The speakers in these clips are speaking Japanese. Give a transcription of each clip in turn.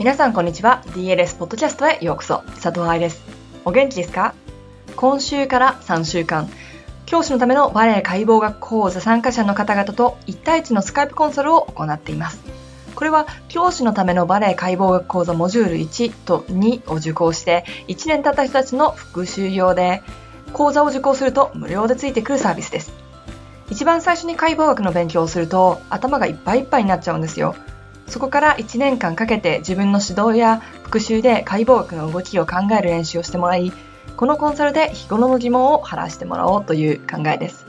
皆さんこんにちは。DLS ポッドキャストへようこそ。佐藤愛です。お元気ですか？今週から3週間。教師のためのバレエ解剖学講座参加者の方々と1対1のスカイプコンサルを行っています。これは教師のためのバレエ解剖学講座モジュール1と2を受講して1年経った人たちの復習用で講座を受講すると無料でついてくるサービスです。一番最初に解剖学の勉強をすると頭がいっぱいいっぱいになっちゃうんですよ。そこから1年間かけて自分の指導や復習で解剖学の動きを考える練習をしてもらい、このコンサルで日頃の疑問を晴らしてもらおうという考えです。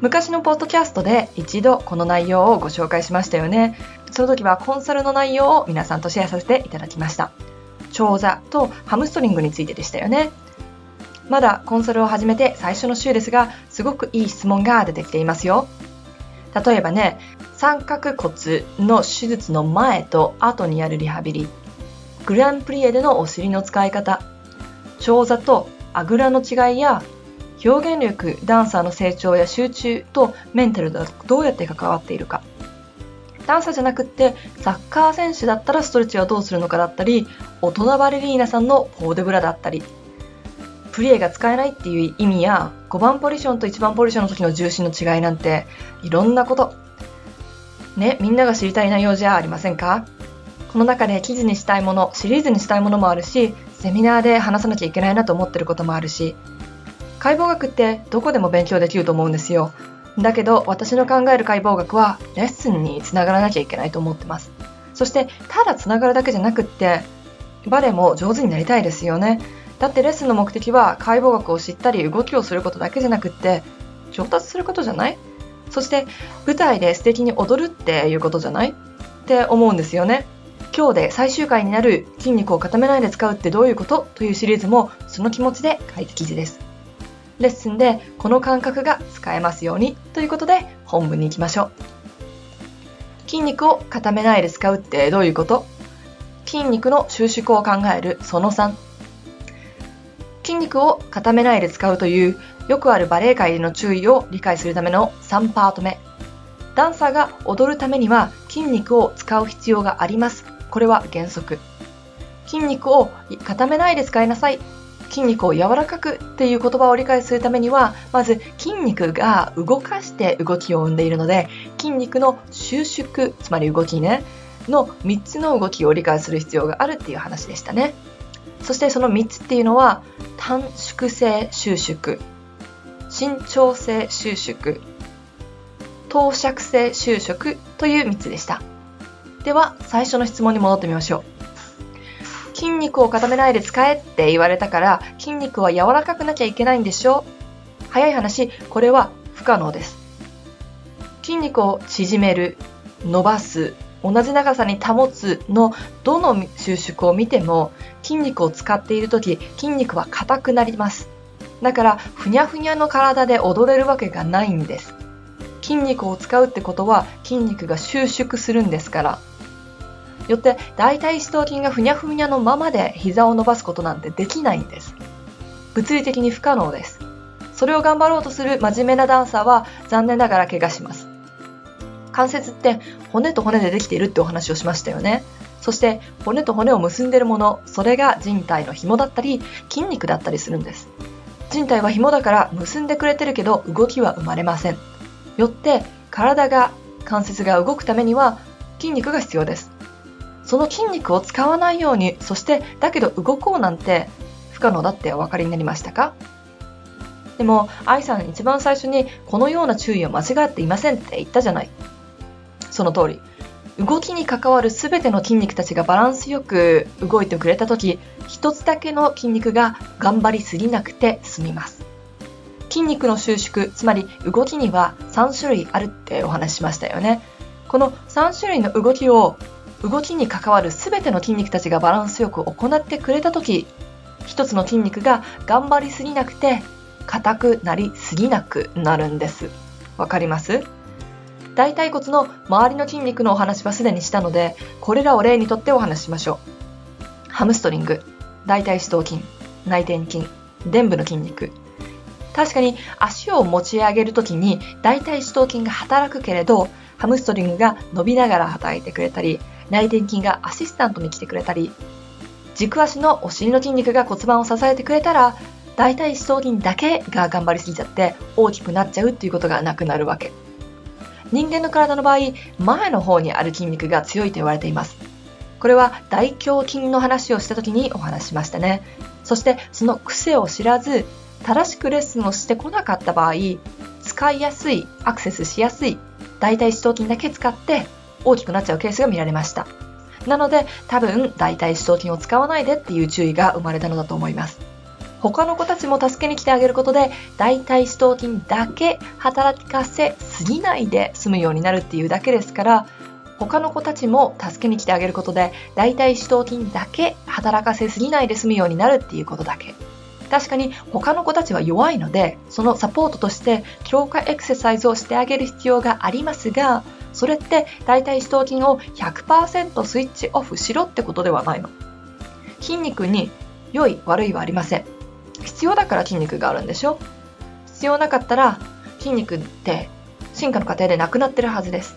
昔のポッドキャストで一度この内容をご紹介しましたよね。その時はコンサルの内容を皆さんとシェアさせていただきました。長座とハムストリングについてでしたよね。まだコンサルを始めて最初の週ですが、すごくいい質問が出てきていますよ。例えばね、三角骨の手術の前と後にやるリハビリ、グランプリエでのお尻の使い方、長座とあぐらの違いや、表現力、ダンサーの成長や集中とメンタルとどうやって関わっているか。ダンサーじゃなくってサッカー選手だったらストレッチはどうするのかだったり、大人バレリーナさんのポーデブラだったり、プリエが使えないっていう意味や5番ポジションと1番ポジションの時の重心の違いなんていろんなこと。ねみんなが知りたい内容じゃありませんか？この中で記事にしたいものシリーズにしたいものもあるしセミナーで話さなきゃいけないなと思ってることもあるし解剖学ってどこでも勉強できると思うんですよ。だけど私の考える解剖学はレッスンにつながらなきゃいけないと思ってます。そしてただつながるだけじゃなくってバレエも上手になりたいですよね。だってレッスンの目的は解剖学を知ったり動きをすることだけじゃなくって上達することじゃない？そして舞台で素敵に踊るっていうことじゃないって思うんですよね。今日で最終回になる筋肉を固めないで使うってどういうことというシリーズもその気持ちで書いた記事です。レッスンでこの感覚が使えますようにということで本文に行きましょう。筋肉を固めないで使うってどういうこと？筋肉の収縮を考えるその3肉を固めないで使うというよくあるバレエ界での注意を理解するための3パート目。ダンサーが踊るためには筋肉を使う必要があります。これは原則。筋肉を固めないで使いなさい。筋肉を柔らかくっていう言葉を理解するためには、まず筋肉が動かして動きを生んでいるので、筋肉の収縮、つまり動きね、の3つの動きを理解する必要があるっていう話でしたね。そしてその3つっていうのは短縮性収縮伸長性収縮等尺性収縮という3つでした。では最初の質問に戻ってみましょう。筋肉を固めないで使えって言われたから筋肉は柔らかくなきゃいけないんでしょ早い話これは不可能です。筋肉を縮める伸ばす同じ長さに保つのどの収縮を見ても筋肉を使っている時筋肉は硬くなります。だからふにゃふにゃの体で踊れるわけがないんです。筋肉を使うってことは筋肉が収縮するんですから。よって大腿四頭筋がふにゃふにゃのままで膝を伸ばすことなんてできないんです。物理的に不可能です。それを頑張ろうとする真面目なダンサーは残念ながら怪我します。関節って骨と骨でできているってお話をしましたよね。そして骨と骨を結んでいるもの、それが人体の紐だったり筋肉だったりするんです。人体は紐だから結んでくれてるけど動きは生まれません。よって体が関節が動くためには筋肉が必要です。その筋肉を使わないように、そしてだけど動こうなんて不可能だってお分かりになりましたか？でも、愛さん一番最初にこのような注意を間違っていませんって言ったじゃない。その通り。動きに関わる全ての筋肉たちがバランスよく動いてくれた時、一つだけの筋肉が頑張りすぎなくて済みます。筋肉の収縮、つまり動きには3種類あるってお話ししましたよね。この3種類の動きを動きに関わる全ての筋肉たちがバランスよく行ってくれた時、一つの筋肉が頑張りすぎなくて硬くなりすぎなくなるんです。わかります？大腿骨の周りの筋肉のお話はすでにしたので、これらを例にとってお話しましょう。ハムストリング、大腿四頭筋、内転筋、臀部の筋肉。確かに足を持ち上げるときに大腿四頭筋が働くけれど、ハムストリングが伸びながら働いてくれたり、内転筋がアシスタントに来てくれたり、軸足のお尻の筋肉が骨盤を支えてくれたら、大腿四頭筋だけが頑張りすぎちゃって大きくなっちゃうっていうことがなくなるわけ。人間の体の場合、前の方にある筋肉が強いと言われています。これは大胸筋の話をした時にお話しましたね。そしてその癖を知らず、正しくレッスンをしてこなかった場合、使いやすい、アクセスしやすい、大腿四頭筋だけ使って大きくなっちゃうケースが見られました。なので多分大腿四頭筋を使わないでっていう注意が生まれたのだと思います。他の子たちも助けに来てあげることで大腿四頭筋だけ働かせすぎないで済むようになるっていうだけですから他の子たちも助けに来てあげることで大腿四頭筋だけ働かせすぎないで済むようになるっていうことだけ。確かに他の子たちは弱いのでそのサポートとして強化エクササイズをしてあげる必要がありますがそれって大腿四頭筋を100%スイッチオフしろってことではないの。筋肉に良い悪いはありません。必要だから筋肉があるんでしょ？必要なかったら筋肉って進化の過程でなくなってるはずです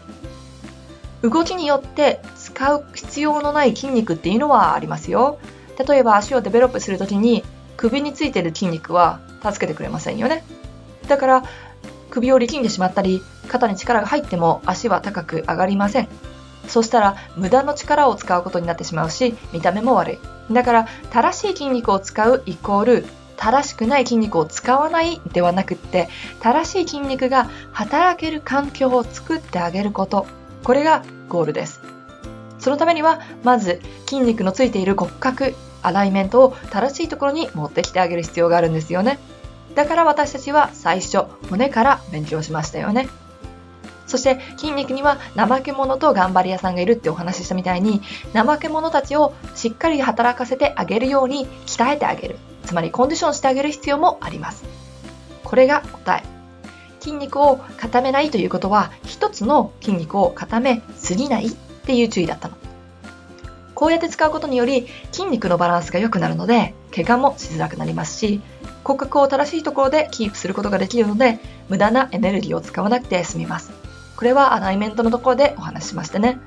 動きによって使う必要のない筋肉っていうのはありますよ。例えば足をデベロップするときに首についてる筋肉は助けてくれませんよね。だから首を力んでしまったり肩に力が入っても足は高く上がりません。そしたら無駄の力を使うことになってしまうし見た目も悪い。だから正しい筋肉を使うイコール正しくない筋肉を使わないではなくって正しい筋肉が働ける環境を作ってあげることこれがゴールです。そのためには、まず筋肉のついている骨格、アライメントを正しいところに持ってきてあげる必要があるんですよね。だから私たちは最初、骨から勉強しましたよね。そして筋肉には怠け者と頑張り屋さんがいるってお話ししたみたいに、怠け者たちをしっかり働かせてあげるように鍛えてあげる。つまりコンディションしてあげる必要もあります。これが答え。筋肉を固めないということは、一つの筋肉を固めすぎないっていう注意だったの。こうやって使うことにより筋肉のバランスが良くなるので、怪我もしづらくなりますし、骨格を正しいところでキープすることができるので、無駄なエネルギーを使わなくて済みます。これはアライメントのところでお話ししましたね。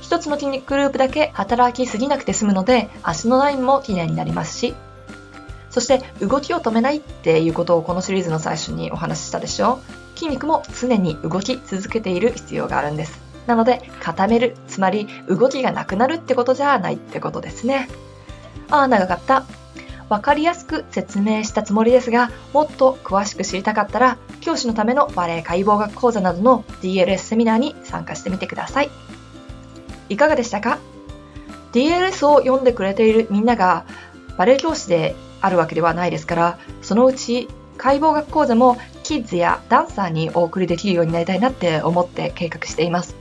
一つの筋肉グループだけ働きすぎなくて済むので、足のラインも綺麗になりますし、そして動きを止めないっていうことをこのシリーズの最初にお話ししたでしょう筋肉も常に動き続けている必要があるんです。なので固める、つまり動きがなくなるってことじゃないってことですね。ああ、長かった。わかりやすく説明したつもりですが、もっと詳しく知りたかったら、教師のためのバレエ解剖学講座などの DLS セミナーに参加してみてください。いかがでしたか ?DLS を読んでくれているみんなが、バレエ教師であるわけではないですから、そのうち解剖学講座もキッズやダンサーにお送りできるようになりたいなって思って計画しています。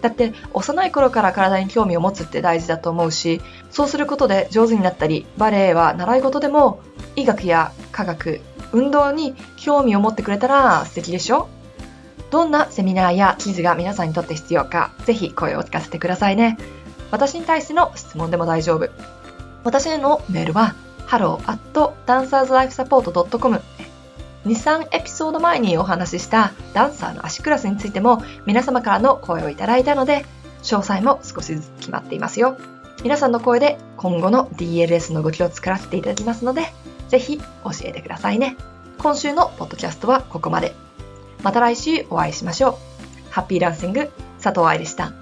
だって幼い頃から体に興味を持つって大事だと思うし、そうすることで上手になったり、バレエは習い事でも医学や科学、運動に興味を持ってくれたら素敵でしょ？どんなセミナーや記事が皆さんにとって必要か、ぜひ声を聞かせてくださいね。私に対しての質問でも大丈夫。私へのメールは hello.dancerslifesupport.com、23エピソード前にお話ししたダンサーの足クラスについても皆様からの声をいただいたので、詳細も少しずつ決まっていますよ。皆さんの声で今後の DLS の動きを作らせていただきますので、ぜひ教えてくださいね。今週のポッドキャストはここまで。また来週お会いしましょう。ハッピーランシング佐藤愛でした。